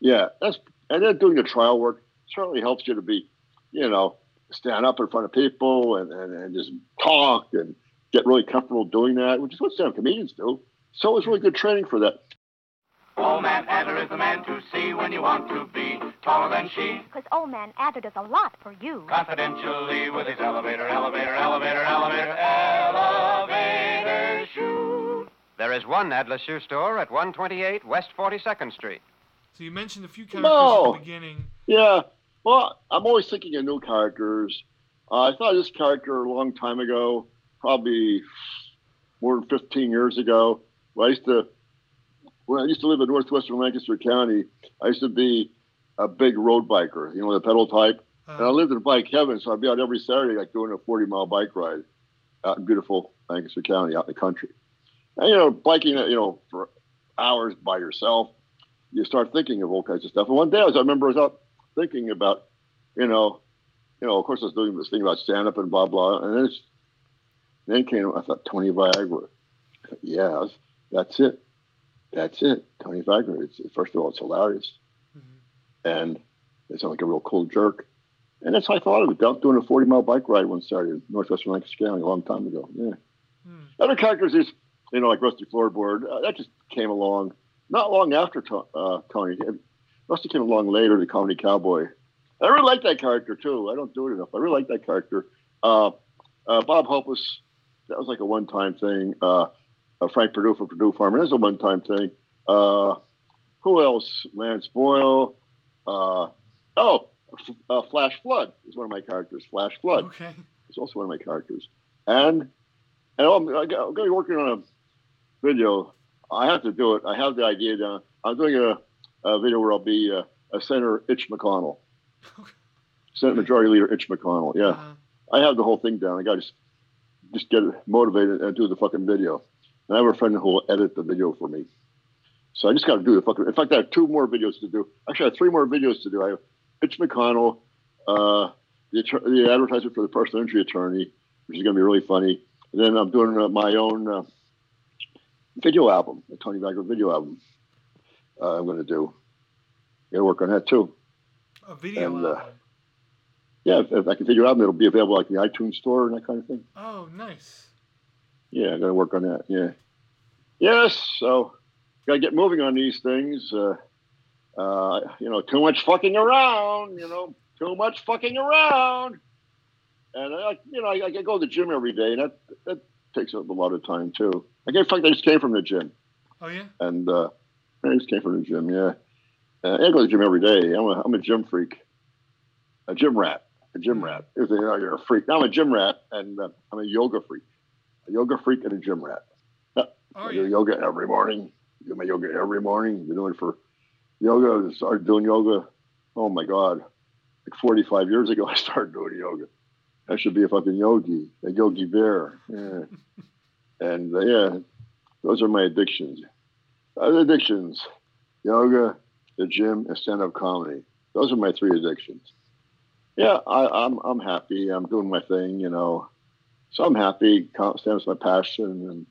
Yeah, that's and then doing the trial work certainly helps you to be, you know, stand up in front of people and, and, and just talk and get really comfortable doing that, which is what stand-up comedians do. So it was really good training for that. Old Man Adler is the man to see when you want to be taller than she. Because old man Adler does a lot for you. Confidentially with his elevator, elevator, elevator, elevator, elevator shoe. There is one Adler shoe store at 128 West 42nd Street. So you mentioned a few characters No. at the beginning. Yeah. Well, I'm always thinking of new characters. Uh, I thought of this character a long time ago, probably more than 15 years ago. I used to, when I used to live in northwestern Lancaster County, I used to be a big road biker, you know, the pedal type. And I Uh, lived in bike heaven, so I'd be out every Saturday, like doing a 40 mile bike ride out in beautiful Lancaster County, out in the country. And, you know, biking, you know, for hours by yourself, you start thinking of all kinds of stuff. And one day I was, I remember I was out thinking about, you know, you know, of course I was doing this thing about stand up and blah, blah. And then, it's, then came, I thought, Tony Viagra. Yeah, that's it. That's it. Tony Viagra. It's, first of all, it's hilarious. And it sounds like a real cool jerk. And that's how I thought of it. Doing a 40 mile bike ride one Saturday in northwestern Lancaster County a long time ago. Yeah. Hmm. Other characters is, you know, like Rusty Floorboard. Uh, that just came along not long after To- uh, Tony. Rusty came along later, the comedy cowboy. I really like that character too. I don't do it enough. I really like that character. Uh, uh, Bob Hopeless, that was like a one time thing. Uh, uh, Frank Perdue from Perdue Farmer, that's a one time thing. Uh, who else? Lance Boyle. Uh, oh, uh, Flash Flood is one of my characters. Flash Flood okay. is also one of my characters. And and I'm, I'm going to be working on a video. I have to do it. I have the idea down. I'm doing a, a video where I'll be uh, a Senator Itch McConnell, Senate Majority Leader Itch McConnell. Yeah, Uh, I have the whole thing down. I got to just just get motivated and do the fucking video. And I have a friend who will edit the video for me. So I just got to do the fucking. In fact, I have two more videos to do. Actually, I have three more videos to do. I have Itch McConnell, uh, the, the advertisement for the personal injury attorney, which is going to be really funny. And then I'm doing uh, my own uh, video album, a Tony Viagra video album. Uh, I'm going to do. Got to work on that too. a video And, uh, album. Yeah, if, if I can figure out, it'll be available like the iTunes store and that kind of thing. Oh, nice. Yeah, I got to work on that. Yeah. Yes. So, got to get moving on these things. Uh, uh, you know, too much fucking around. You know, too much fucking around. And I, you know, I, I go to the gym every day, and that that takes up a lot of time too. I get in fact, I just came from the gym, Oh, yeah? and uh, I just came from the gym. Yeah, uh, I go to the gym every day. I'm a I'm a gym freak, a gym rat, a gym rat. If you know, you're a freak. Now I'm a gym rat, and uh, I'm a yoga freak, a yoga freak and a gym rat. Oh, I do yeah. yoga every morning. do my yoga every morning. Been doing it for yoga. I started doing yoga oh my God, like 45 years ago, I started doing yoga. I should be a fucking yogi, a yogi bear. Yeah. and uh, yeah, those are my addictions. Addictions, yoga, the gym, and stand-up comedy. Those are my three addictions. Yeah, I, I'm I'm happy. I'm doing my thing, you know. So I'm happy. Stands my passion, and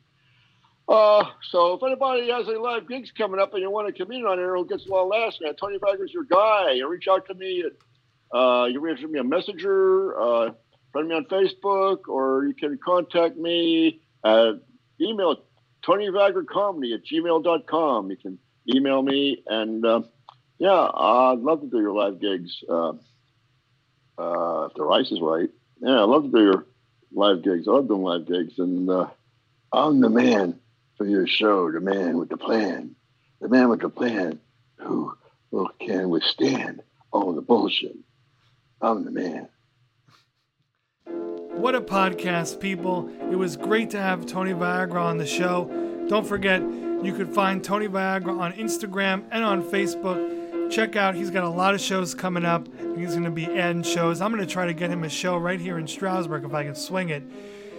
uh, so if anybody has any live gigs coming up and you want to come in on there who gets a lot of laughs, man, Tony Viagra's your guy. You reach out to me. At, uh, you send me a messenger, uh, friend me on Facebook, or you can contact me at email Tony Viagra Comedy at gmail.com. You can email me. And uh, yeah, I'd love to do your live gigs. Uh, uh, if the rice is right. Yeah, I'd love to do your live gigs. I love doing live gigs. And uh, I'm the man for your show, the man with the plan. The man with the plan who, who can withstand all the bullshit. I'm the man. What a podcast, people. It was great to have Tony Viagra on the show. Don't forget, you could find Tony Viagra on Instagram and on Facebook. Check out, he's got a lot of shows coming up. He's going to be adding shows. I'm going to try to get him a show right here in Stroudsburg if I can swing it.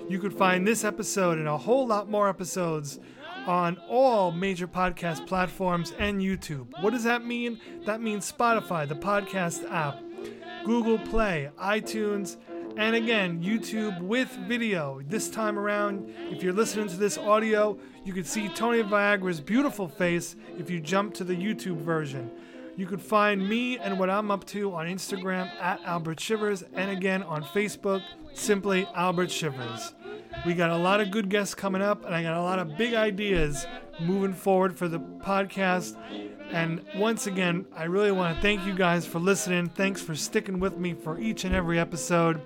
You could find this episode and a whole lot more episodes on all major podcast platforms and YouTube. What does that mean? That means Spotify, the podcast app, Google Play, iTunes, and again, YouTube with video. This time around, if you're listening to this audio, you can see Tony Viagra's beautiful face if you jump to the YouTube version. You can find me and what I'm up to on Instagram at Albert Shivers and again on Facebook, simply Albert Shivers. We got a lot of good guests coming up, and I got a lot of big ideas moving forward for the podcast. And once again, I really want to thank you guys for listening. Thanks for sticking with me for each and every episode.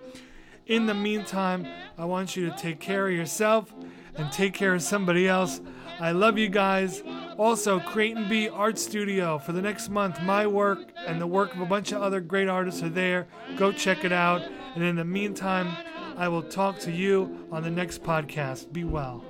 In the meantime, I want you to take care of yourself and take care of somebody else. I love you guys. Also, Creighton B Art Studio for the next month. My work and the work of a bunch of other great artists are there. Go check it out. And in the meantime, I will talk to you on the next podcast. Be well.